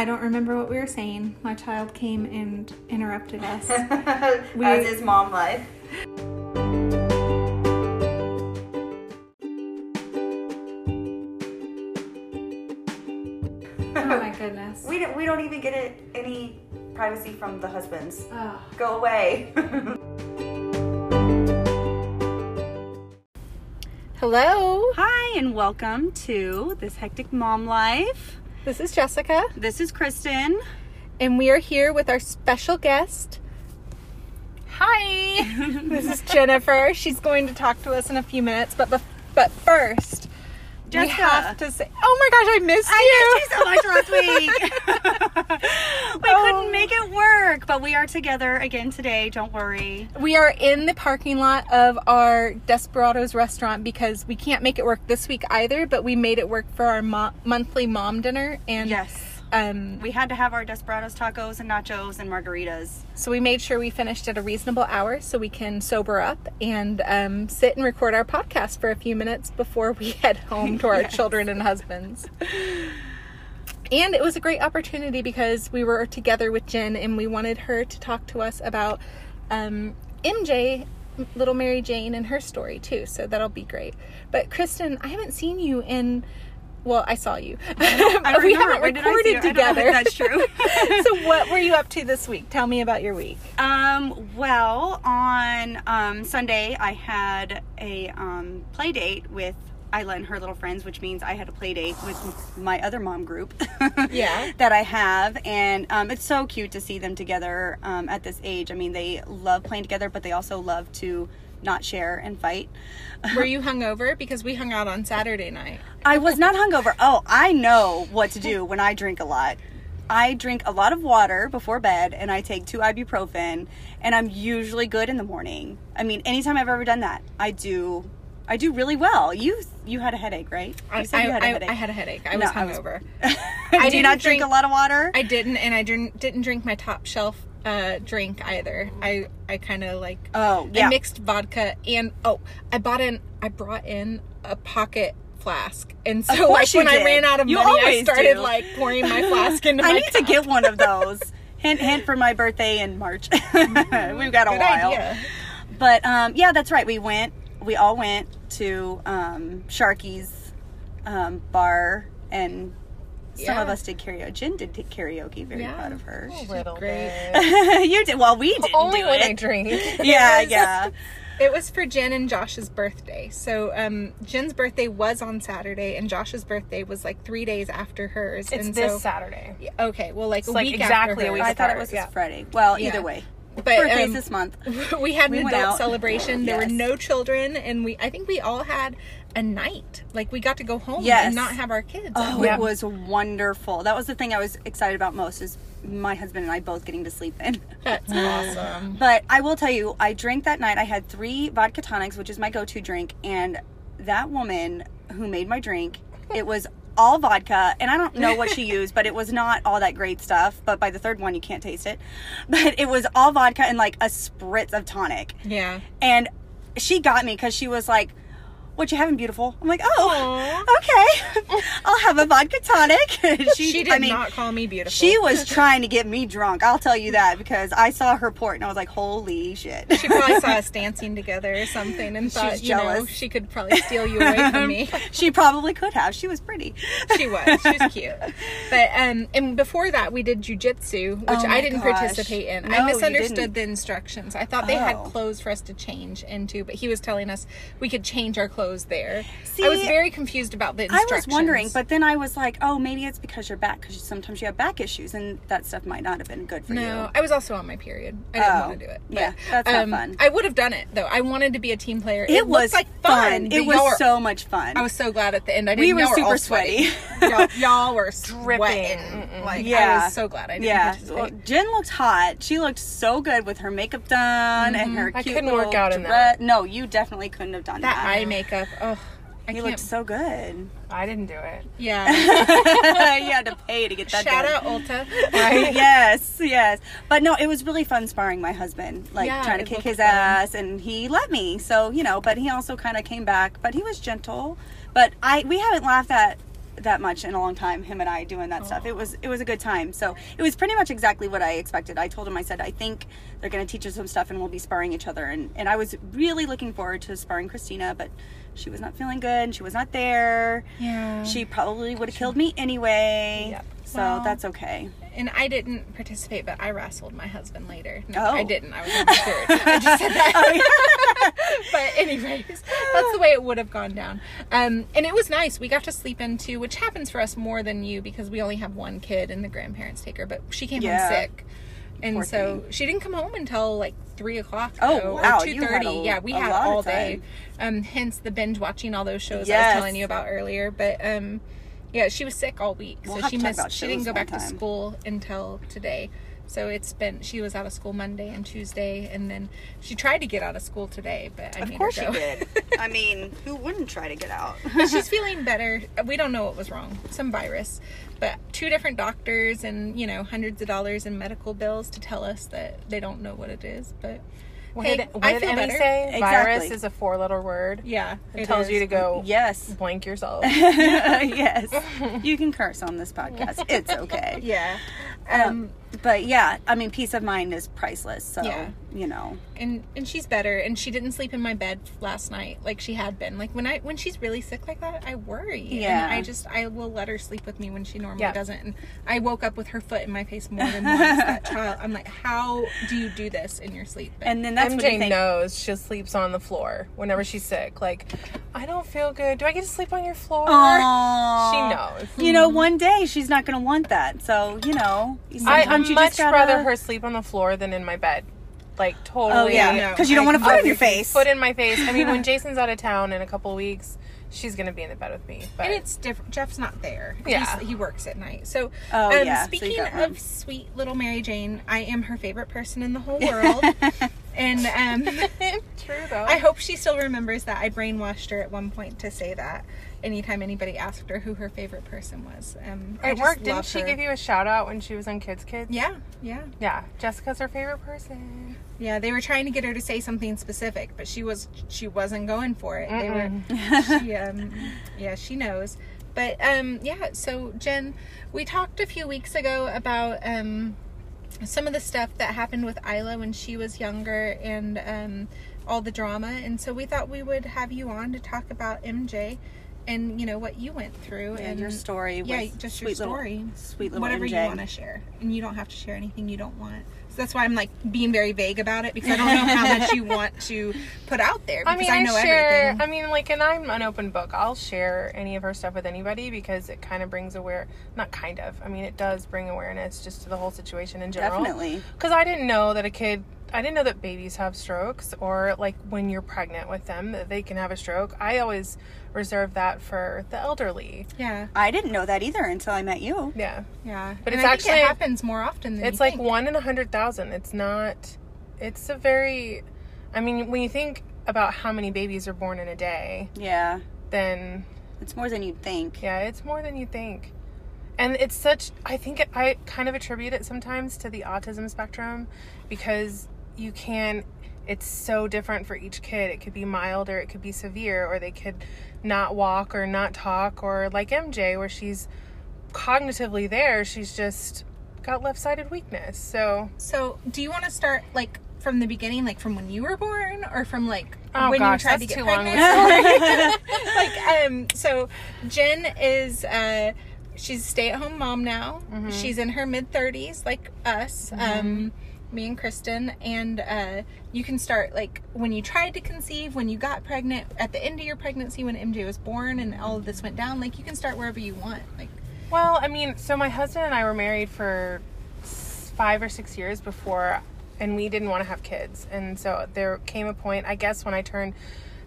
I don't remember what we were saying. My child came and interrupted us. We- As is mom life. oh my goodness. We don't, we don't even get it, any privacy from the husbands. Oh. Go away. Hello. Hi, and welcome to this hectic mom life. This is Jessica, This is Kristen. and we are here with our special guest. Hi. this is Jennifer. She's going to talk to us in a few minutes, but bef- but first, we Jessica. have to say, "Oh my gosh, I missed you. I missed you so much last week. we Oh. couldn't make it work, but we are together again today. Don't worry. We are in the parking lot of our Desperados restaurant because we can't make it work this week either, but we made it work for our mo- monthly mom dinner and Yes. Um We had to have our Desperados tacos and nachos and margaritas. so we made sure we finished at a reasonable hour so we can sober up and um, sit and record our podcast for a few minutes before we head home to our Yes. children and husbands. And it was a great opportunity because we were together with Jen and we wanted her to talk to us about um, MJ, little Mary Jane, and her story too. So that'll be great. But Kristen, I haven't seen you in. Well, I saw you. I we haven't Where did I see recorded you? I don't know together. that's true. so what were you up to this week? Tell me about your week. Um, well, on um, Sunday, I had a um, play date with Isla and her little friends, which means I had a play date with my other mom group. Yeah. that I have. And um, it's so cute to see them together um, at this age. I mean, they love playing together, but they also love to not share and fight. Were you hungover? Because we hung out on Saturday night. I was not hungover. Oh, I know what to do when I drink a lot. I drink a lot of water before bed and I take two ibuprofen and I'm usually good in the morning. I mean, anytime I've ever done that, I do I do really well. You you had a headache, right? You said I, you had a I- headache. I had a headache. I No, was I was- hungover. do not drink, drink- a lot of water? I didn't, and I didn't didn't drink my top shelf uh, drink either. I I kind of like Oh, yeah. I mixed vodka and oh I bought in I brought in a pocket flask, and so like when I ran out of You money, I started do. like pouring my flask into I my need to get one of those. hint hint for my birthday in March. We've got a Good while. idea. But um, yeah, that's right. We went. We all went to um, Sharky's um, bar, and some Yeah. of us did karaoke. Jen did t- karaoke. Very Yeah. proud of her. She did little great. bit. you did. Well, we didn't Only do when I drink. yeah, was- yeah. It was for Jen and Josh's birthday. So um, Jen's birthday was on Saturday, and Josh's birthday was like three days after hers. It's and this so, Saturday. Okay, well, like a like week exactly after week hers. I thought it was Yeah. this Friday. Well, Yeah. either way. But, Birthdays um, this month. we had an went adult out. celebration. There were no children, and we I think we all had a night. Like we got to go home Yes. and not have our kids. Oh, Yeah. it was wonderful. That was the thing I was excited about most is my husband and I both getting to sleep in. That's awesome. But I will tell you, I drank that night. I had three vodka tonics, which is my go-to drink, and that woman who made my drink, it was all vodka, and I don't know what she used, but it was not all that great stuff. But by the third one, you can't taste it. But it was all vodka and like a spritz of tonic, Yeah. and she got me because she was like. What you having, beautiful? I'm like, oh, Aw. okay. I'll have a vodka tonic. She, did I mean, not call me beautiful. she was trying to get me drunk. I'll tell you that because I saw her port and I was like, holy shit. She probably saw us dancing together or something and thought, was you know, jealous. she could probably steal you away from me. she probably could have. She was pretty. she was. She was cute. But um and before that we did jujitsu, which Oh I didn't gosh. participate in. No, I misunderstood the instructions. I thought they had Oh. clothes for us to change into, but he was telling us we could change our clothes there. See, I was very confused about the I instructions. was wondering, but then I was like, oh, maybe it's because you're back because sometimes you have back issues and that stuff might not have been good for no, you. No, I was also on my period. I didn't Oh, want to do it. yeah, But, that's not um, fun. I would have done it though. I wanted to be a team player. It, was like fun. It was were- so much fun. I was so glad at the end. I didn't We were super all sweaty. y'all, y'all were Dripping. Like I Yeah. was so glad I didn't yeah, well, Jen looked hot. She looked so good with her makeup done and her cute. I couldn't work out in dress. that. No, you definitely couldn't have done that that. eye makeup. Oh, I you can't. looked so good. I didn't do it. yeah. you had to pay to get that Shout done. out Ulta. Right? yes, yes. But no, it was really fun sparring my husband, like Yeah, trying to kick his fun. ass, and he let me. So you know, but he also kind of came back, but he was gentle. But I, we haven't laughed at that much in a long time. Him and I doing that stuff. It was it was a good time. So it was pretty much exactly what I expected. I told him I said I think they're going to teach us some stuff and we'll be sparring each other. And and I was really looking forward to sparring Christina, but she was not feeling good and she was not there. Yeah. She probably would have killed me anyway. Yep. So Well- that's okay. And I didn't participate, but I wrestled my husband later. No, Oh. I didn't. I was on the third. I just said that. but anyways, that's the way it would have gone down. Um, and it was nice. We got to sleep in too, which happens for us more than you because we only have one kid and the grandparents take her. But she came Yeah. home sick. And so thing. she didn't come home until like three o'clock. Oh, though, wow, Or two thirty. Yeah, we had all day. Um, hence the binge watching all those shows I was telling you about earlier. But um, yeah, she was sick all week, We'll so she missed. She didn't go back to school until today. So it's been she was out of school Monday and Tuesday, and then she tried to get out of school today, but I Of course she did. I mean, who wouldn't try to get out? She's feeling better. We don't know what was wrong. Some virus. But two different doctors and, you know, hundreds of dollars in medical bills to tell us that they don't know what it is. But What hey, did, what I did feel Emmy better. say? Exactly. Virus is a four letter word. Yeah. It, tells you to go yes. blank yourself. yes. You can curse on this podcast. It's okay. Yeah. Um, Um, but yeah, I mean, peace of mind is priceless. So, Yeah. you know. and and she's better and she didn't sleep in my bed last night like she had been like when i when she's really sick like that i worry Yeah. and i just i will let her sleep with me when she normally Yeah. doesn't and i woke up with her foot in my face more than once that child i'm like how do you do this in your sleep But And then that's what you MJ think. knows she sleeps on the floor whenever she's sick. Like, I don't feel good. Do I get to sleep on your floor? Aw. She knows. You know, one day she's not going to want that. So, you know, I, sometimes you much just gotta- rather her sleep on the floor than in my bed. Like, totally. Oh, yeah. no, Because you don't want to foot in your face. Foot in my face. I mean, when Jason's out of town in a couple weeks, she's going to be in the bed with me. But and it's different. Jeff's not there. Yeah. He's, he works at night. So, Oh, um, yeah. Speaking got room. of sweet little Mary Jane, I am her favorite person in the whole world. and um, though. I hope she still remembers that. I brainwashed her at one point to say that anytime anybody asked her who her favorite person was. Um, It worked. Didn't she her. give you a shout out when she was on Kids Kids? Yeah, yeah, Yeah. Jessica's her favorite person. yeah. They were trying to get her to say something specific, but she was she wasn't going for it. They were, she, um, yeah, she knows. But um, yeah. So Jen, we talked a few weeks ago about um, some of the stuff that happened with Isla when she was younger and um, all the drama, and so we thought we would have you on to talk about MJ and you know what you went through Yeah, and your story. yeah, with just your sweet little- story. sweet little Whatever MJ. you want to share, and you don't have to share anything you don't want. So that's why I'm like being very vague about it because I don't know how much you want to put out there I mean, I, I, share. everything. I mean, like, and I'm an open book. I'll share any of her stuff with anybody because it kind of brings aware. Not kind of. I mean, it does bring awareness just to the whole situation in general. Definitely. Because I didn't know that a kid. I didn't know that babies have strokes or like when you're pregnant with them that they can have a stroke. I always reserve that for the elderly. yeah, I didn't know that either until I met you. Yeah. yeah. But And it's I think actually- it happens more often than It's you like think. one in a hundred thousand. It's not. It's a very. I mean, when you think about how many babies are born in a day, Yeah. then It's more than you'd think. Yeah, it's more than you think. And it's such, I think it, I kind of attribute it sometimes to the autism spectrum because you can, it's so different for each kid. It could be mild or it could be severe, or they could not walk or not talk, or like MJ, where she's cognitively there, she's just got left sided weakness. So, So, do you want to start like from the beginning, like from when you were born, or from like Oh, when gosh, you tried to get pregnant? like, um, so Jen is uh, she's a stay-at-home mom now. Mm-hmm. She's in her mid thirties, like us. Um, me and Kristen, and uh, you can start like when you tried to conceive, when you got pregnant, at the end of your pregnancy, when MJ was born, and all of this went down. Like you can start wherever you want. Like Well, I mean, so my husband and I were married for five or six years before, and we didn't want to have kids. And so there came a point, I guess, when I turned,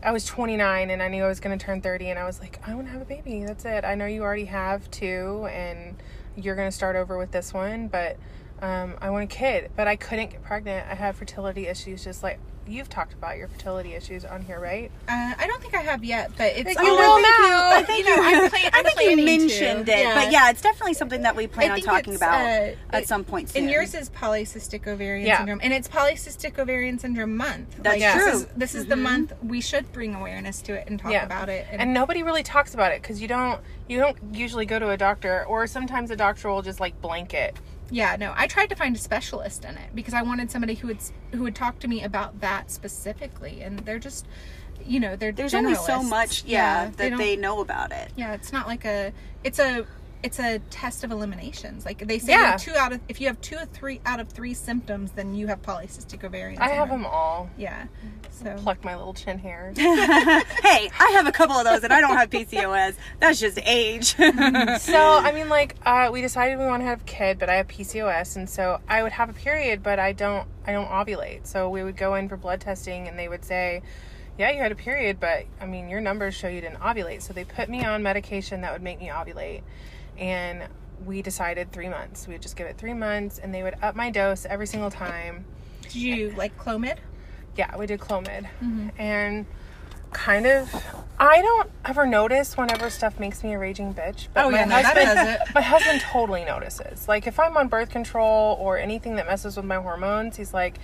I was 29 and I knew I was going to turn 30, and I was like, I want to have a baby. That's it. I know you already have two, and you're going to start over with this one, but um, I want a kid. But I couldn't get pregnant. I had fertility issues, just like you've talked about your fertility issues on here, right? uh, I don't think I have yet, but it's You all- will now. I think you know, I'm plan- I I'm think you planning to. mentioned it, Yeah. but yeah, it's definitely something that we plan on talking about uh, at it- some point soon. And yours is polycystic ovarian Yeah. syndrome, and it's polycystic ovarian syndrome month. That's This true. is, this is the month we should bring awareness to it and talk Yeah. about it. and nobody really talks about it because you don't you don't usually go to a doctor or sometimes a doctor will just like blanket Yeah, no. I tried to find a specialist in it because I wanted somebody who would who would talk to me about that specifically, and they're just, you know, they're There's only so much, yeah, that don't- they know about it. Yeah, it's not like a. It's a. It's a test of eliminations. Like they say, Yeah. two out of if you have two or three out of three symptoms, then you have polycystic ovarian. i have them all Yeah. So pluck my little chin hairs hey, I have a couple of those, and I don't have PCOS. That's just age. so i mean like uh, we decided we want to have a kid but i have pcos and so i would have a period but i don't i don't ovulate so we would go in for blood testing and they would say yeah you had a period but i mean your numbers show you didn't ovulate so they put me on medication that would make me ovulate and we decided three months we would just give it three months and they would up my dose every single time did you like Clomid? yeah, we did Clomid. Mm-hmm. And kind of, I don't ever notice whenever stuff makes me a raging bitch. But Oh, my yeah, no, that husband, does it. my husband totally notices. Like if I'm on birth control or anything that messes with my hormones, he's like.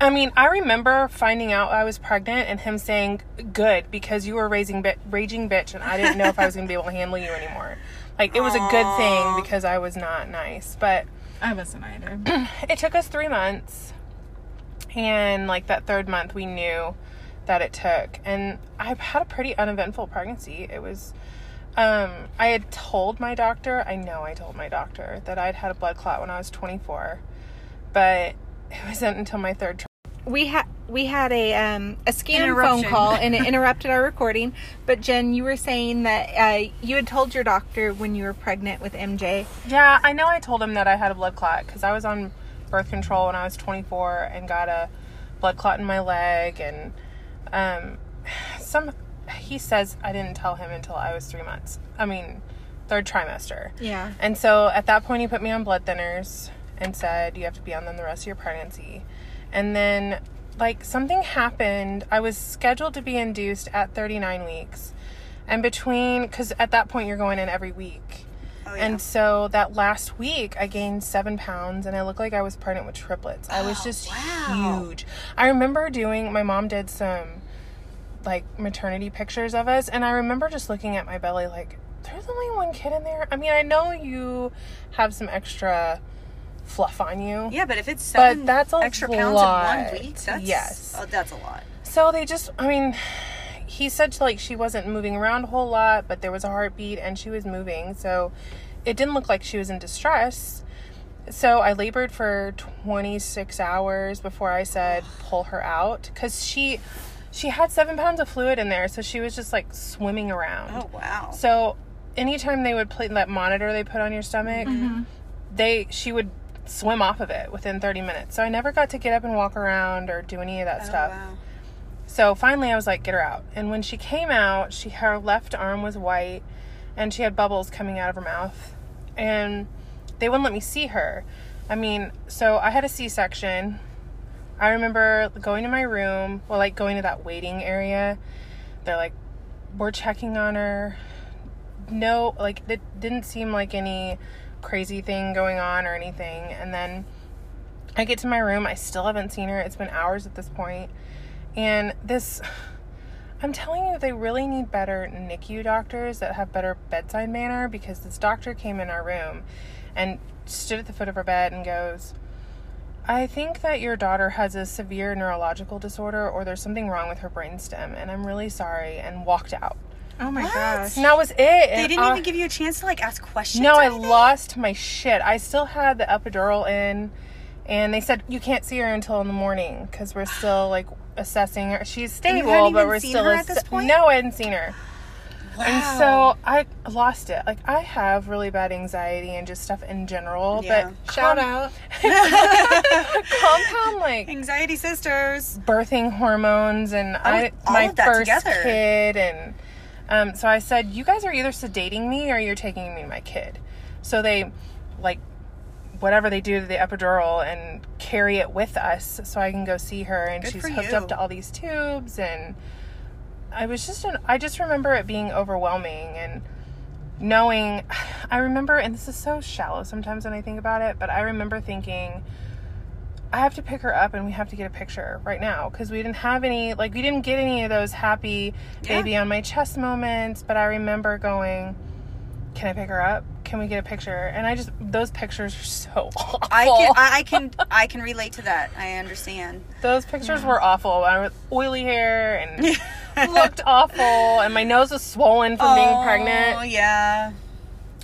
I mean, I remember finding out I was pregnant and him saying, "Good, because you were raising bi- raging bitch, and I didn't know if I was going to be able to handle you anymore." Like it was a good thing because I was not nice, but I wasn't either. it took us three months. And like that third month we knew that it took. And i had a pretty uneventful pregnancy. It was um i had told my doctor i know i told my doctor that i'd had a blood clot when i was 24 but it wasn't until my third we had we had a um a scam phone call and it interrupted our recording. But Jen, you were saying that uh, you had told your doctor when you were pregnant with MJ. yeah i know i told him that i had a blood clot because i was on birth control when i was 24 and got a blood clot in my leg and um some he says i didn't tell him until i was three months i mean third trimester Yeah. and so at that point he put me on blood thinners and said you have to be on them the rest of your pregnancy and then like something happened i was scheduled to be induced at 39 weeks and between because at that point you're going in every week Oh, yeah. and so that last week, I gained seven pounds and I looked like I was pregnant with triplets. I was oh, just wow. huge. I remember doing, my mom did some like maternity pictures of us, and I remember just looking at my belly like, there's only one kid in there. I mean, I know you have some extra fluff on you. yeah, but if it's But seven that's a extra pounds lot. in one week, that's Yes. oh, that's a lot. So they just, I mean, he said like she wasn't moving around a whole lot, but there was a heartbeat and she was moving. So it didn't look like she was in distress. So I labored for 26 hours before I said pull her out because she she had seven pounds of fluid in there, so she was just like swimming around. Oh wow. So anytime they would play that monitor they put on your stomach, mm-hmm. they she would swim off of it within 30 minutes. So I never got to get up and walk around or do any of that Oh, stuff. wow. So finally, I was like, get her out. And when she came out, she her left arm was white, and she had bubbles coming out of her mouth, and they wouldn't let me see her. I mean, so I had a C-section. I remember going to my room, well, like going to that waiting area. They're like, we're checking on her. No, like it didn't seem like any crazy thing going on or anything. And then I get to my room. I still haven't seen her. It's been hours at this point. And this, I'm telling you, they really need better NICU doctors that have better bedside manner because this doctor came in our room and stood at the foot of her bed and goes, I think that your daughter has a severe neurological disorder or there's something wrong with her brainstem and I'm really sorry and walked out. Oh my What? gosh. And that was it. They didn't uh, even give you a chance to like ask questions. no, I lost my shit. I still had the epidural in, and they said you can't see her until in the morning because we're still like assessing her. She's stable, hadn't but we're seen still her at this point? No, I hadn't seen her, Wow. and so I lost it. Like I have really bad anxiety and just stuff in general. Yeah. But Shout com- out. compound like Anxiety sisters. birthing hormones and I, Oh, all my first together. kid and um, so I said you guys are either sedating me or you're taking me my kid so they like whatever they do to the epidural and carry it with us so I can go see her and Good she's hooked you. up to all these tubes and I was just an, I just remember it being overwhelming and knowing I remember and this is so shallow sometimes when I think about it, but I remember thinking I have to pick her up and we have to get a picture right now because we didn't have any like we didn't get any of those happy Yeah. baby on my chest moments, but I remember going can I pick her up? Can we get a picture? And I just those pictures are so awful. I can I, can I can relate to that. I understand. Those pictures were awful. I was oily hair and looked awful, and my nose was swollen from being pregnant. Oh pregnant. yeah.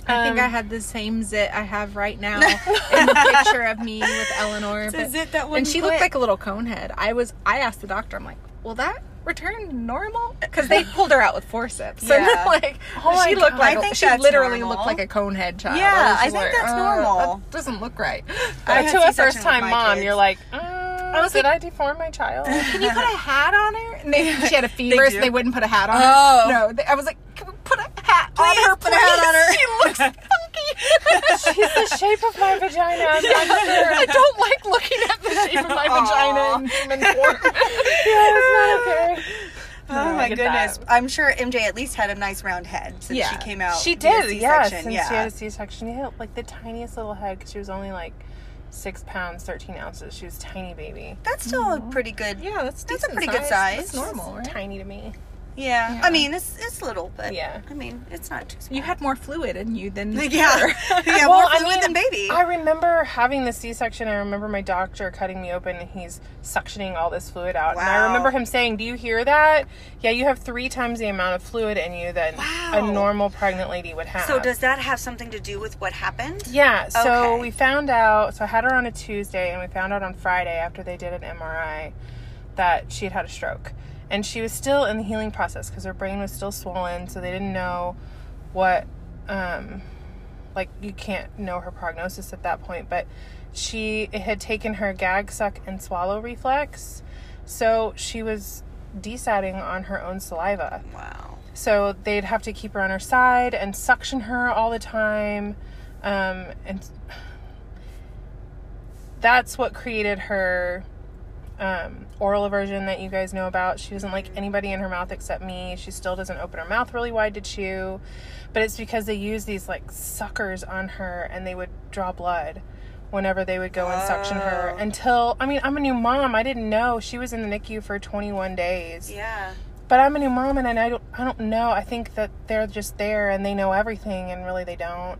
I think Um, I had the same zit I have right now in the picture of me with Eleanor. It's a but- zit that and she looked like a little cone head. I was. I asked the doctor. I'm like, will that return normal? Because they pulled her out with forceps. So Yeah. like, Oh she looked God. like I think she literally normal. looked like a cone head child. Yeah, I just think that's "Uh, normal." That doesn't look right. But to a first time mom, kids. you're like, mm, I was did like- I deform my child? Can you put a hat on her? And they, she had a fever, They so they wouldn't put a hat on her. Oh. No, they, I was like, can we put a hat on her? put a hat on her. She looks funky. She's the shape of my vagina. I'm not sure. I don't like looking at the shape of my Aw. vagina in human form. Yeah, it's not okay. Oh No, my goodness. that. I'm sure MJ at least had a nice round head since Yeah. she came out. She did. C-section. Since Yeah. she had a C-section, she had like the tiniest little head because she was only like six pounds, thirteen ounces. She was a tiny baby. That's still a pretty good. Yeah, that's That's a decent pretty good size. That's normal, right? Tiny to me. Yeah. Yeah. I mean, it's it's little, but Yeah. I mean, it's not too small. You had more fluid in you than yeah, yeah, Well, more I fluid mean, than baby. I remember having the C-section. I remember my doctor cutting me open and he's suctioning all this fluid out. And I remember him saying, "Do you hear that? Yeah, you have three times the amount of fluid in you than Wow. a normal pregnant lady would have." so does that have something to do with what happened? Yeah, so Okay. we found out. So I had her on a Tuesday, and we found out on Friday after they did an MRI that she had had a stroke, and she was still in the healing process because her brain was still swollen. So they didn't know what, um, like you can't know her prognosis at that point. But she it had taken her gag, suck, and swallow reflex, so she was desatting on her own saliva. Wow. So they'd have to keep her on her side and suction her all the time. Um, and that's what created her um, oral aversion that you guys know about. She doesn't like anybody in her mouth except me. She still doesn't open her mouth really wide to chew. But it's because they use these like suckers on her and they would draw blood whenever they would go and suction her Oh. until I mean I'm a new mom. I didn't know she was in the NICU for 21 days. Yeah. But I'm a new mom, and I don't, I don't know. I think that they're just there and they know everything, and really they don't.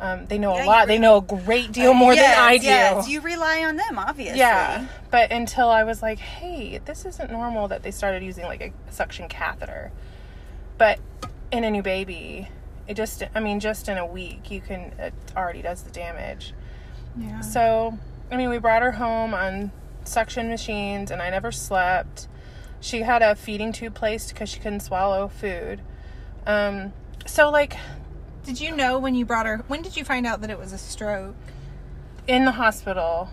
Um, they know Yeah, a lot. they know a great deal more yes, than I do. Yes, you rely on them, obviously. yeah. But until I was like, hey, this isn't normal that they started using like a suction catheter. But in a new baby, it just, I mean, just in a week, you can, it already does the damage. Yeah. So, I mean, we brought her home on suction machines, and I never slept. She had a feeding tube placed because she couldn't swallow food. Um, so, like, Did you know when you brought her? When did you find out that it was a stroke? in the hospital,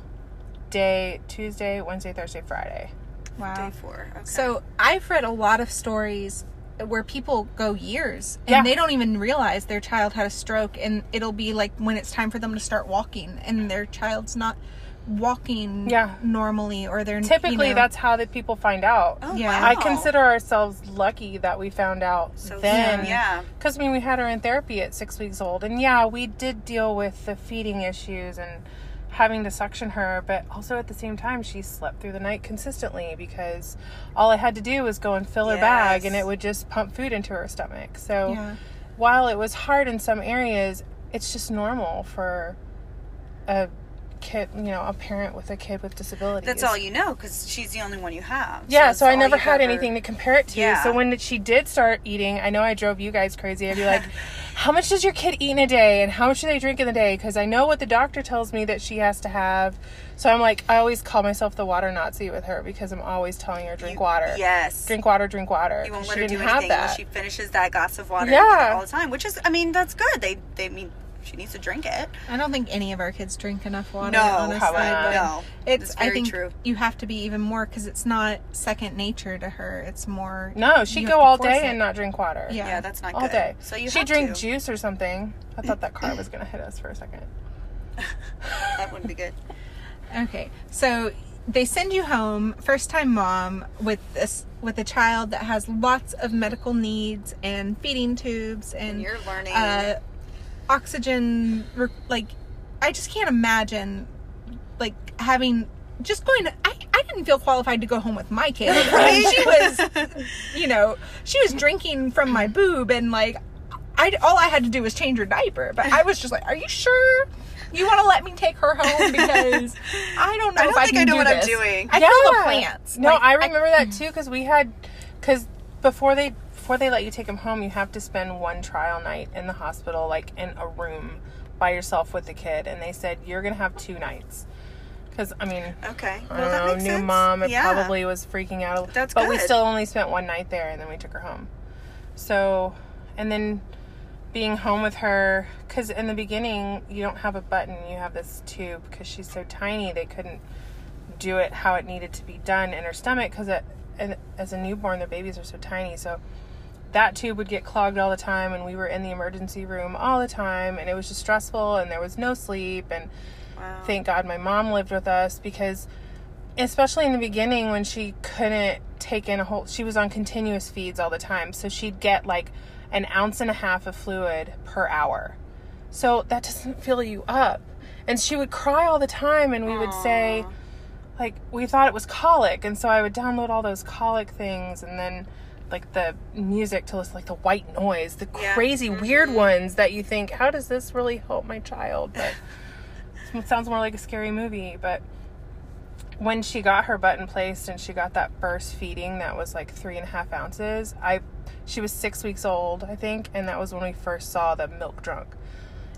day Tuesday, Wednesday, Thursday, Friday. Wow. Day four. Okay. So I've read a lot of stories where people go years and Yeah. they don't even realize their child had a stroke, and it'll be like when it's time for them to start walking, and their child's not walking Yeah. normally, or they're Typically, you know, that's how the people find out. oh, yeah. wow. I consider ourselves lucky that we found out so then. soon, yeah. Because I mean, we had her in therapy at six weeks old, and yeah, we did deal with the feeding issues and having to suction her, but also at the same time, she slept through the night consistently because all I had to do was go and fill her bag, and it would just pump food into her stomach. So Yeah. while it was hard in some areas, it's just normal for a kid, you know, a parent with a kid with disabilities. That's all you know because she's the only one you have. Yeah, so I never had ever- anything to compare it to. Yeah. So when she did start eating, I know I drove you guys crazy. I'd be like, "How much does your kid eat in a day, and how much do they drink in a day?" Because I know what the doctor tells me that she has to have. So I'm like, I always call myself the water Nazi with her because I'm always telling her drink You- water, Yes. drink water, drink water. You won't let she her do didn't have anything until that. she finishes that glass of water Yeah. all the time, which is, I mean, that's good. They, they mean, she needs to drink it. I don't think any of our kids drink enough water. No, honestly, probably but not. no. It's. That's I very think true. you have to be even more because it's not second nature to her. It's more. No, she'd go all day it. and not drink water. Yeah. Yeah, that's not all good. day. So you she have drink to. juice or something. I thought that car was gonna hit us for a second. That wouldn't be good. Okay, so they send you home, first time mom, with this with a child that has lots of medical needs and feeding tubes and, And you're learning. uh, oxygen. Like, I just can't imagine like having just going to. I, I didn't feel qualified to go home with my kid. I mean, she was, you know, she was drinking from my boob and like. I, all I had to do was change her diaper, but I was just like, "Are you sure you want to let me take her home? Because I don't know I don't I think can I know what I'm doing. I feel the plants. No, Like, I remember that too because we had because before they before they let you take him home, you have to spend one trial night in the hospital, like in a room by yourself with the kid, and they said you're gonna have two nights. Because I mean, okay. I don't that know, makes new sense. mom, it yeah. probably was freaking out. That's but we still only spent one night there, and then we took her home. So, and then being home with her, because in the beginning you don't have a button, you have this tube because she's so tiny. They couldn't do it how it needed to be done in her stomach because it uh, as a newborn, the babies are so tiny. So that tube would get clogged all the time, and we were in the emergency room all the time, and it was just stressful, and there was no sleep, and Wow. thank God my mom lived with us because especially in the beginning when she couldn't take in a whole she was on continuous feeds all the time. So she'd get like an ounce and a half of fluid per hour. So that doesn't fill you up. And she would cry all the time and we would say like we thought it was colic. And so i would download all those colic things and then like the music to listen like the white noise the Yeah. crazy mm-hmm. weird ones that you think how does this really help my child? But it sounds more like a scary movie. But when she got her button placed and she got that first feeding that was like three and a half ounces i she was six weeks old i think and that was when we first saw the milk drunk.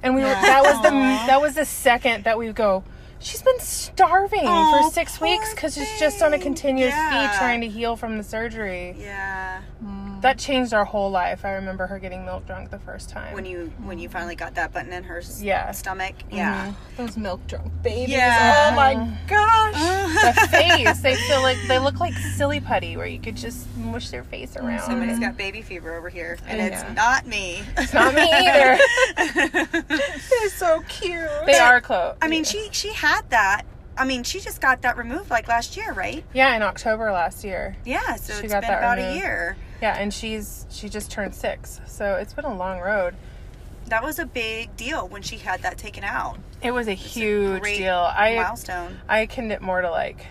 And we were that was the that was the second that we go she's been starving Aw, for oh, six weeks because she's just on a continuous Yeah. feed trying to heal from the surgery Yeah. Mm. That changed our whole life i remember her getting milk drunk the first time When you when you finally got that button in her s- Yeah. stomach. Mm-hmm. Yeah. those milk drunk babies. Yeah. Oh my gosh. the face they feel like they look like silly putty where you could just mush their face mm, around Somebody's got baby fever over here, and it's know. not me. it's not me either They're so cute. they are close I mean, she she had that. I mean, she just got that removed like last year, right? yeah in october last year Yeah. So She it's got been that about a removed. year. Yeah, and she's she just turned six, so it's been a long road. That was a big deal when she had that taken out. It was a It's a huge great deal. I milestone. I akin it more to like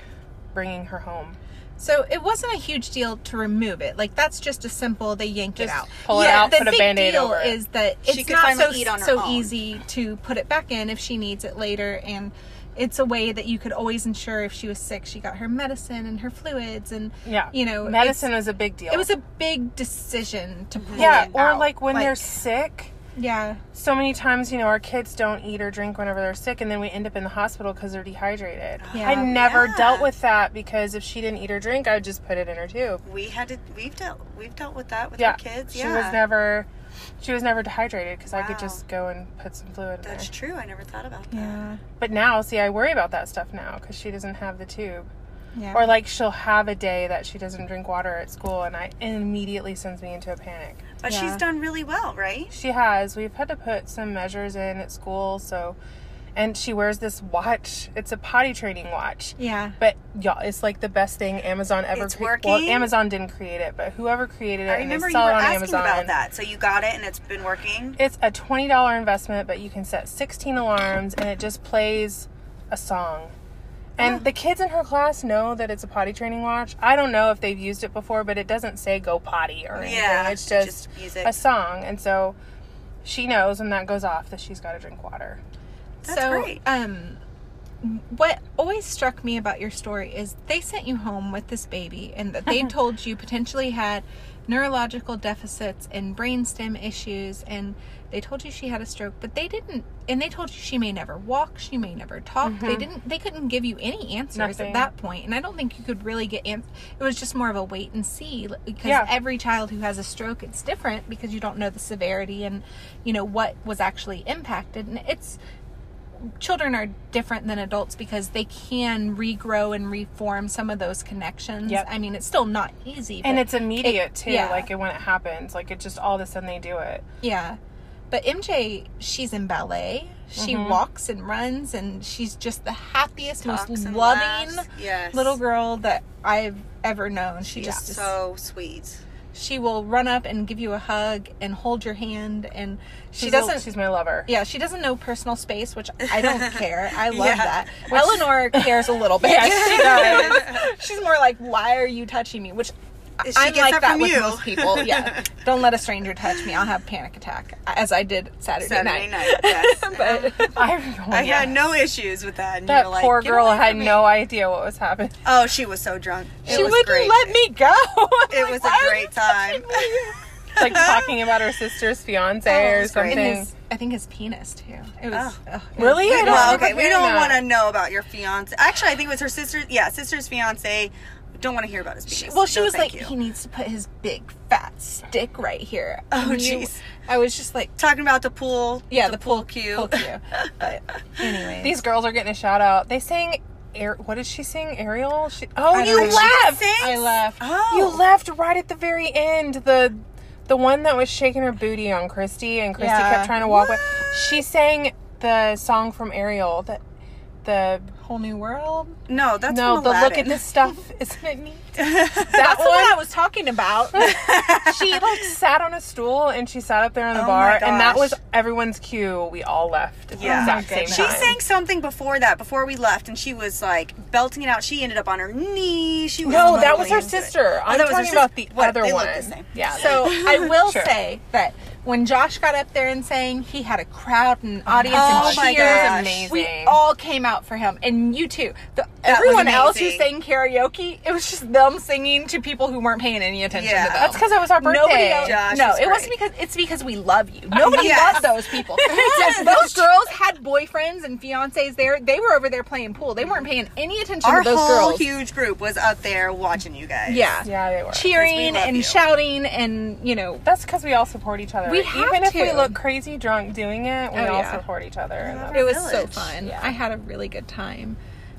bringing her home. So it wasn't a huge deal to remove it. Like that's just a simple they yank it out. pull it out, the put a big Band-Aid deal over it. is that it's not so eat on her so own. easy to put it back in if she needs it later and it's a way that you could always ensure if she was sick she got her medicine and her fluids and Yeah, you know medicine it's- was a big deal. it was a big decision to pull yeah, it or out. like when they're sick. yeah So many times, you know, our kids don't eat or drink whenever they're sick, and then we end up in the hospital because they're dehydrated. Yeah. I never Yeah. dealt with that because if she didn't eat or drink, I would just put it in her tube. We had to. We've dealt. We've dealt with that with Yeah, our kids. Yeah. She was never, she was never dehydrated because I could just go and put some fluid in That's true. I never thought about that. yeah But now, see, I worry about that stuff now because she doesn't have the tube. yeah Or like she'll have a day that she doesn't drink water at school, and I it immediately sends me into a panic. But Yeah. she's done really well, right? She has. We've had to put some measures in at school, so and she wears this watch. It's a potty training watch. yeah But y'all, it's like the best thing Amazon ever. It's cre- Well, working? Amazon didn't create it, but whoever created it I and they remember you were asking Amazon. about that. So you got it, and it's been working. It's a twenty dollar investment, but you can set sixteen alarms, and it just plays a song. And Oh. the kids in her class know that it's a potty training watch. I don't know if they've used it before, but it doesn't say go potty or anything. Yeah, it's just, just music. a song, and so she knows when that goes off that she's got to drink water. That's so great. um what always struck me about your story is they sent you home with this baby and that they told you potentially had neurological deficits and brainstem issues and they told you she had a stroke but they didn't and they told you she may never walk she may never talk they didn't they couldn't give you any answers Nothing. at that point and i don't think you could really get ans- it was just more of a wait and see because Yeah. every child who has a stroke it's different because you don't know the severity and you know what was actually impacted and it's children are different than adults because they can regrow and reform some of those connections. Yep. I mean, it's still not easy, And it's immediate it- too. yeah. Like when it happens, like it just all of a sudden they do it. yeah. but MJ, she's in ballet. She Mm-hmm. walks and runs, and she's just the happiest, Talks most loving. Yes. little girl that I've ever known. She She's just is so sweet. She will run up and give you a hug and hold your hand and she She's doesn't she's my lover. yeah she doesn't know personal space which i don't care i love Yeah. that eleanor cares a little bit Yes, she does. she's more like why are you touching me which She i'm gets like that that from with you. most people yeah don't let a stranger touch me i'll have a panic attack as i did saturday, Saturday night, night, yes. but I, I idea. had no issues with that. And That like, poor "Get girl had me." no idea what was happening. Oh, she was so drunk. It she wouldn't great. let me go It was a great time. Like talking about her sister's oh, fiance Oh, or something. his i think his penis too it was Oh. it Really? was- I don't well, okay, we don't want to know about your fiance. Actually, I think it was her sister. Yeah, sister's fiance. Don't want to hear about his penis. Well, she No, was like, you. he needs to put his big fat stick right here. Oh, jeez. I was just like, talking about the pool. yeah, the, pool cue. Pool cue. But anyway, These girls are getting a shout out. They sang. Air, what did she sing? Ariel? She, oh, I you know. left. I left. Oh, You left right at the very end. The the one that was shaking her booty on Christy, and Christy Yeah. kept trying to walk What? away. She sang the song from Ariel. That the whole new world. No, that's no, from the look at Aladdin. this stuff, isn't it neat? That's That the one I was talking about. She like sat on a stool and she sat up there on the Oh bar, and that was everyone's cue. We all left at the Yeah. exact same She time. sang something before that, before we left, and she was like belting it out. She ended up on her knee. She was No, that was her into it. sister. Oh, I'm that was talking about the what, other they one. the same. Yeah. So I will Sure. say that when Josh got up there and sang, he had a crowd and audience Oh and my cheers. gosh. amazing. We all came out for him, and you too. The, everyone else who amazing. sang karaoke, it was just them singing to people who weren't paying any attention Yeah. to them. That's because it was our birthday. Nobody else. Josh no, was it wasn't because it's because we love you. Uh, Nobody Yes. loved those people. yes, those girls had boyfriends and fiancés there. They were over there playing pool. They weren't paying any attention Our to those whole girls. huge group was up there watching you guys. yeah. Yeah, they were. Cheering love and you. shouting and you know That's because we all support each other. We have Even if we look crazy drunk doing it, we Oh, all yeah. support each other. it was so fun. Yeah. I had a really good time.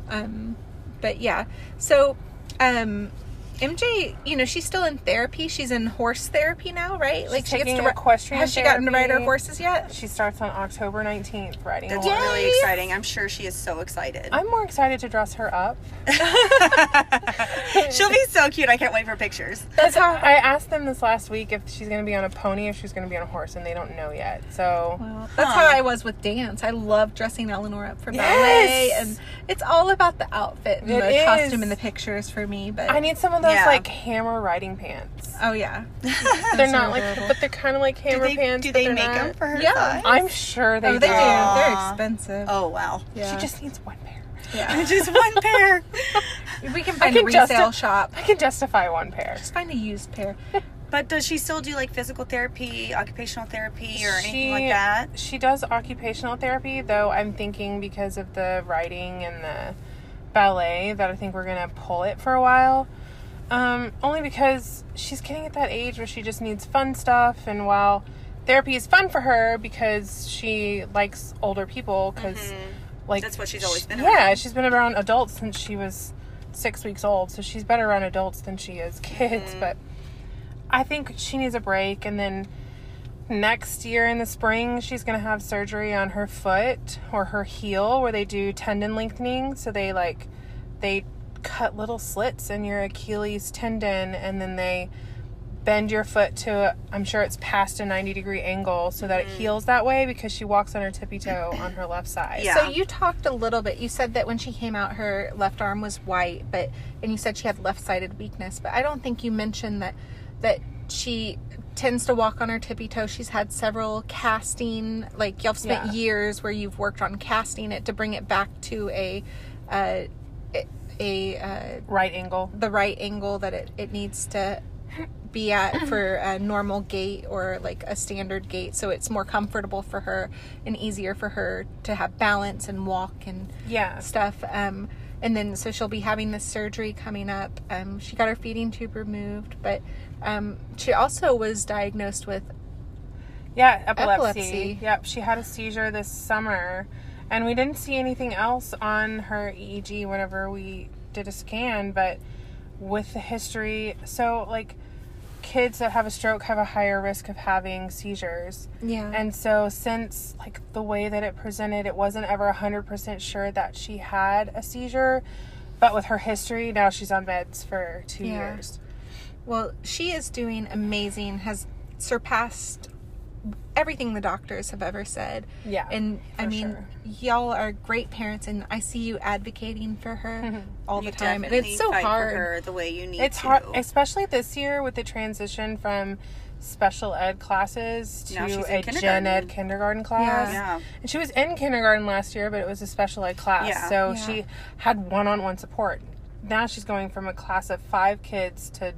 Um, but yeah, so um, MJ, you know, she's still in therapy. She's in horse therapy now, right? like she taking ri- equestrian Has she gotten to ride her horses yet? She starts on October 19th riding That's horse. really exciting. I'm sure she is so excited. I'm more excited to dress her up. She'll be so cute. I can't wait for pictures. That's how I asked them this last week if she's going to be on a pony or she's going to be on a horse, and they don't know yet. So Well, that's Huh. how I was with dance. I love dressing Eleanor up for ballet, Yes. and it's all about the outfit and It the is. costume and the pictures for me. But I need some of those Yeah. like hammer riding pants. oh yeah, They're not like, adorable. but they're kind of like Do hammer they, pants. do they make not. them for her Yeah. size? I'm sure they oh do. they do. They're expensive. Oh wow. yeah, She just needs one pair. yeah. Just one pair. we can find can a resale just- shop. I can justify one pair. Just find a used pair. But does she still do like physical therapy, occupational therapy, or anything like that? She does occupational therapy, though I'm thinking because of the writing and the ballet that I think we're gonna pull it for a while. Um, only because she's getting at that age where she just needs fun stuff, and while therapy is fun for her because she likes older people, because like That's what she's always been Yeah, around. she's been around adults since she was six weeks old, so she's better around adults than she is kids. Mm-hmm. But I think she needs a break, and then next year in the spring she's going to have surgery on her foot or her heel where they do tendon lengthening so they like they cut little slits in your achilles tendon and then they bend your foot to i'm sure it's past a 90 degree angle so that it heals that way because she walks on her tippy toe on her left side Yeah. So you talked a little bit. You said that when she came out, her left arm was white, but and you said she had left-sided weakness. But I don't think you mentioned that that she tends to walk on her tippy toe. She's had several casting, like you've spent Yeah. years where you've worked on casting it to bring it back to a uh, a, a uh, right angle. the right angle that it, it needs to be at for a normal gait or like a standard gait. So it's more comfortable for her and easier for her to have balance and walk and yeah. stuff. Um and then so she'll be having this surgery coming up. Um she got her feeding tube removed but um she also was diagnosed with Yeah, epilepsy. Epilepsy. Yep, she had a seizure this summer, and we didn't see anything else on her EEG whenever we did a scan. But with the history, so like kids that have a stroke have a higher risk of having seizures. Yeah. And so, since like the way that it presented, it wasn't ever 100% sure that she had a seizure. But with her history, now she's on meds for two Yeah. years. Well, she is doing amazing, has surpassed everything the doctors have ever said. Yeah, And I mean, sure. y'all are great parents, and I see you advocating for her all You the time. And it's so fight hard. for her the way you need It's to. hard, especially this year with the transition from special ed classes to Now she's a gen ed kindergarten class. Yeah. And she was in kindergarten last year, but it was a special ed class. Yeah. So Yeah. she had one on one support. Now she's going from a class of five kids to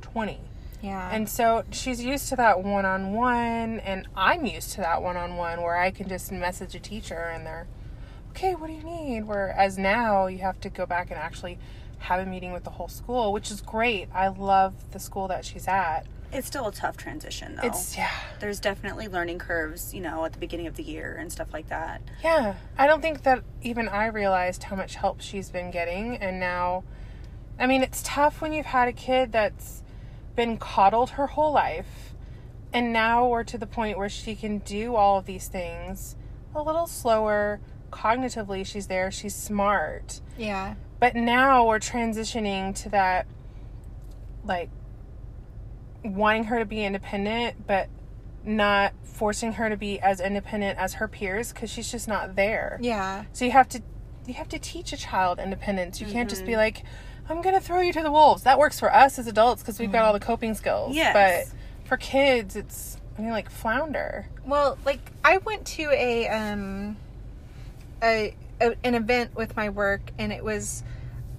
20. Yeah. And so she's used to that one on one, and I'm used to that one on one where I can just message a teacher and they're, okay, what do you need? Whereas now you have to go back and actually have a meeting with the whole school, which is great. I love the school that she's at. It's still a tough transition, though. It's, yeah. There's definitely learning curves, you know, at the beginning of the year and stuff like that. Yeah, I don't think that even I realized how much help she's been getting. And now, I mean, it's tough when you've had a kid that's been coddled her whole life. And now we're to the point where she can do all of these things a little slower. Cognitively, she's there, she's smart. yeah. But now we're transitioning to that, like, wanting her to be independent, but not forcing her to be as independent as her peers because she's just not there. Yeah. So you have to you have to teach a child independence. You can't Mm-hmm. just be like, I'm gonna throw you to the wolves. That works for us as adults because we've got all the coping skills. Yes. But for kids, it's I mean like flounder. Well, like I went to a um a, a an event with my work and it was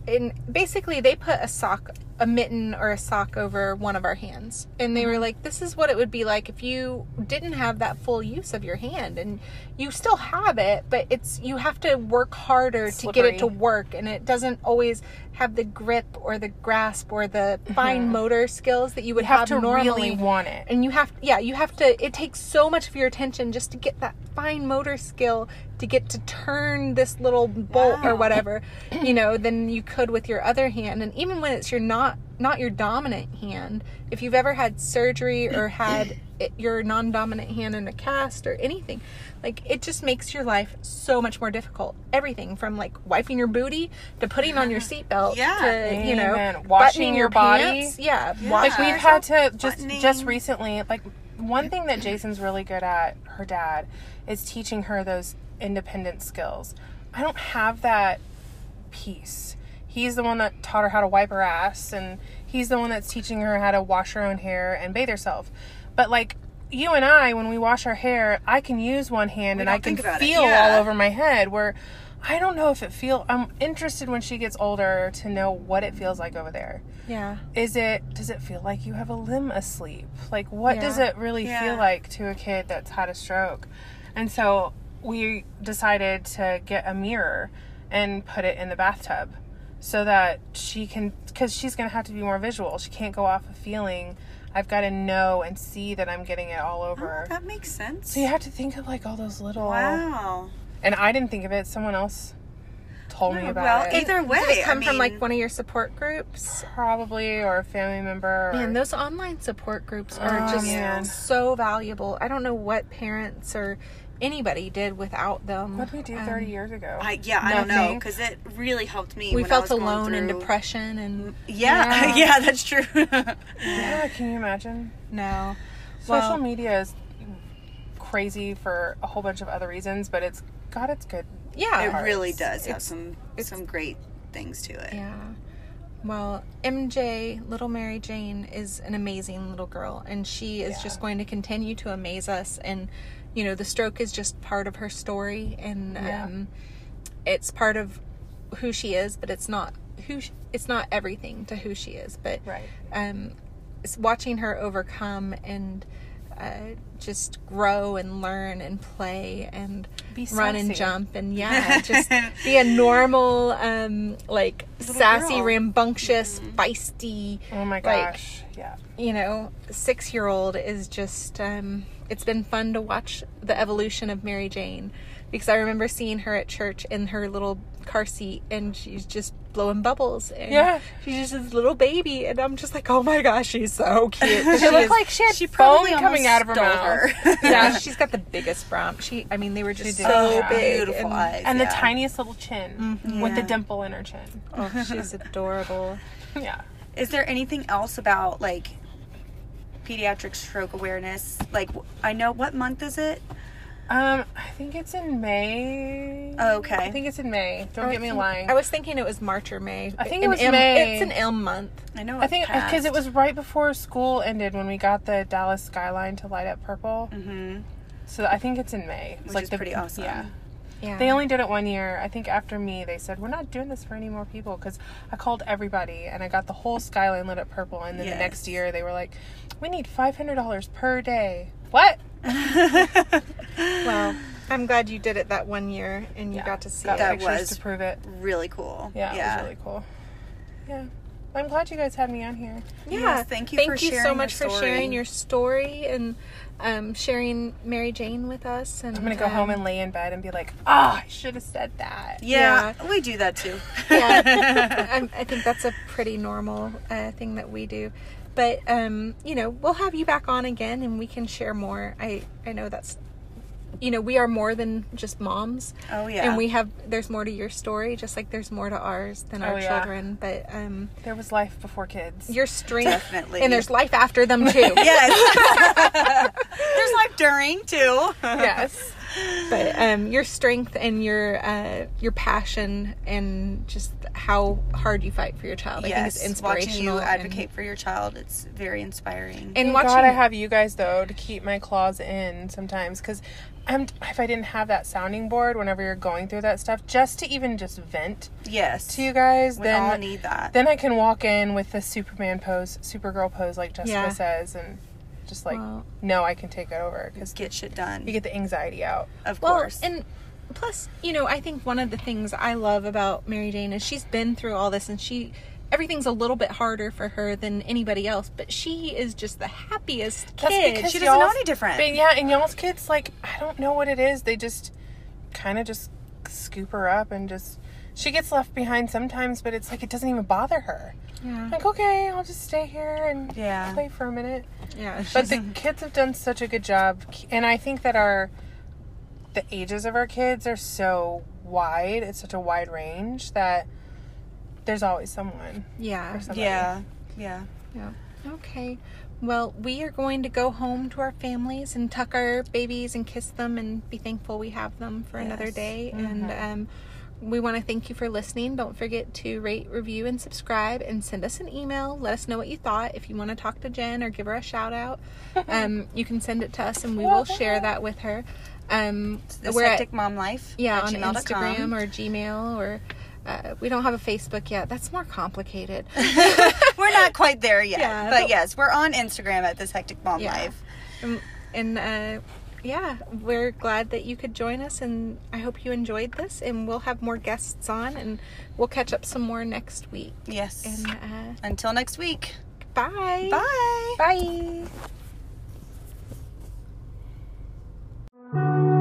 in basically they put a sock a mitten or a sock over one of our hands. And they were like this is what it would be like if you didn't have that full use of your hand. And you still have it but it's you have to work harder to get it to work. And it doesn't always have the grip or the grasp or the mm-hmm. fine motor skills that you would You have have, to normally. really want it. and you have yeah you have to it takes so much of your attention just to get that fine motor skill to get to turn this little bolt or whatever you know than you could with your other hand. And even when it's your not not your dominant hand if you've ever had surgery or had it, your non-dominant hand in a cast or anything like it just makes your life so much more difficult everything from like wiping your booty to putting on your seatbelt Yeah. to you know Washing buttoning your body. pants. yeah, Yeah. like we've had to just buttoning. just recently like one thing that jason's really good at her dad is teaching her those independent skills i don't have that piece he's the one that taught her how to wipe her ass and he's the one that's teaching her how to wash her own hair and bathe herself. But like you and i when we wash our hair i can use one hand and i can think about it. feel Yeah. all over my head where i don't know if it feel i'm interested when she gets older to know what it feels like over there. Yeah. Is it does it feel like you have a limb asleep? Like what does it really Yeah. feel like to a kid that's had a stroke? And so we decided to get a mirror and put it in the bathtub so that she can because she's going to have to be more visual she can't go off of feeling i've got to know and see that i'm getting it all over Oh, that makes sense. so you have to think of like all those little wow. and i didn't think of it someone else told me Yeah, about well, it either way, Did it come I from like one of your support groups? probably or a family member or, Man, those online support groups are Oh, just man. so valuable. I don't know what parents or anybody did without them. what did we do Um, 30 years ago I, yeah, I don't know because it really helped me. We when I felt was going alone and depression and Yeah, Yeah. yeah, that's true. yeah can you imagine no. Social Well, media is crazy for a whole bunch of other reasons, but it's got its good. yeah. it really does have It's- some it's- some great things to it. Yeah. Well, MJ, Little Mary Jane, is an amazing little girl, and she is Yeah. just going to continue to amaze us. And, you know, the stroke is just part of her story, and Yeah. um, it's part of who she is, but it's not who sh it's not everything to who she is. But Right. um, it's watching her overcome and uh, just grow and learn and play and Be run and jump and yeah, just be a normal, um, like sassy, girl. rambunctious, feisty, Oh my Like, gosh. yeah. you know, six year old is just. Um, it's been fun to watch the evolution of Mary Jane because I remember seeing her at church in her little car seat and she's just blowing bubbles and Yeah. she's just this little baby and I'm just like oh my gosh she's so cute. She she looked like she had She foam probably coming out of her stole mouth. her. yeah she's got the biggest brown she I mean they were just so Yeah. big beautiful and- eyes, And yeah. the tiniest little chin mm-hmm. with the dimple in her chin. oh she's adorable Yeah. Is there anything else about like pediatric stroke awareness? Like, I know what month is it? Um, I think it's in May. Oh, okay. I think it's in May. Don't get me lying. I was thinking it was March or May I think it was M- May. it's an M month I know. I think because it was right before school ended when we got the Dallas skyline to light up purple. hmm So I think it's in May. It's Which is pretty awesome. Yeah. Yeah They only did it one year. I think after me, they said, We're not doing this for any more people because I called everybody and I got the whole skyline lit up purple. And then the next year, they were like, We need $500 per day. What? well I'm glad you did it that one year and you Yeah. got to see got it That pictures was- to prove it. really cool. Yeah, it was really cool. Yeah. I'm glad you guys had me on here. Yeah, Yes, thank you Thank for you so much your for sharing your story and um, sharing Mary Jane with us. And I'm gonna go um, home and lay in bed and be like, Ah, I should have said that. Yeah, we do that too. yeah, I, I think that's a pretty normal uh, thing that we do. But um, you know, we'll have you back on again, and we can share more. I I know that's, you know, we are more than just moms. Oh, yeah. and we have there's more to your story, just like there's more to ours than our Oh, yeah. children. But um, There was life before kids. your strength, Definitely. and there's life after them too. yes. There's life during too. yes. but um, your strength and your uh, your passion and just how hard you fight for your child, I think is yes, inspirational. watching you and- advocate for your child, it's very inspiring. and, Thank watching. God I have you guys though to keep my claws in sometimes because I'm if I didn't have that sounding board whenever you're going through that stuff just to even just vent yes, to you guys we then all need that. then I can walk in with the Superman pose, Supergirl pose like Jessica Yeah. says and just like Well- no I can take it over because get shit done. you get the anxiety out. of well, course. and plus, you know, I think one of the things I love about Mary Jane is she's been through all this, and she everything's a little bit harder for her than anybody else, but she is just the happiest That's kid. because She doesn't know any different. But yeah, and y'all's kids like I don't know what it is. They just kind of just scoop her up and just she gets left behind sometimes, but it's like it doesn't even bother her. Yeah, Like okay, I'll just stay here and Yeah. play for a minute. yeah. But the kids have done such a good job, and I think that our the ages of our kids are so wide. It's such a wide range that there's always someone. yeah, yeah, yeah. Yeah. Okay. Well, we are going to go home to our families and tuck our babies and kiss them and be thankful we have them for another Yes. day. And um, we want to thank you for listening. Don't forget to rate, review, and subscribe and send us an email. Let us know what you thought. If you want to talk to Jen or give her a shout out, um, you can send it to us and we will share that with her. Um, The we're at- Mom Life. yeah, on gmail.com. Instagram or Gmail or. Uh, we don't have a Facebook yet. That's more complicated. we're not quite there yet, Yeah, but but- yes, we're on Instagram at this hectic mom Yeah. life. Um, and uh, yeah, we're glad that you could join us, and I hope you enjoyed this. And we'll have more guests on, and we'll catch up some more next week. Yes. And uh, until next week. Bye. Bye. Bye.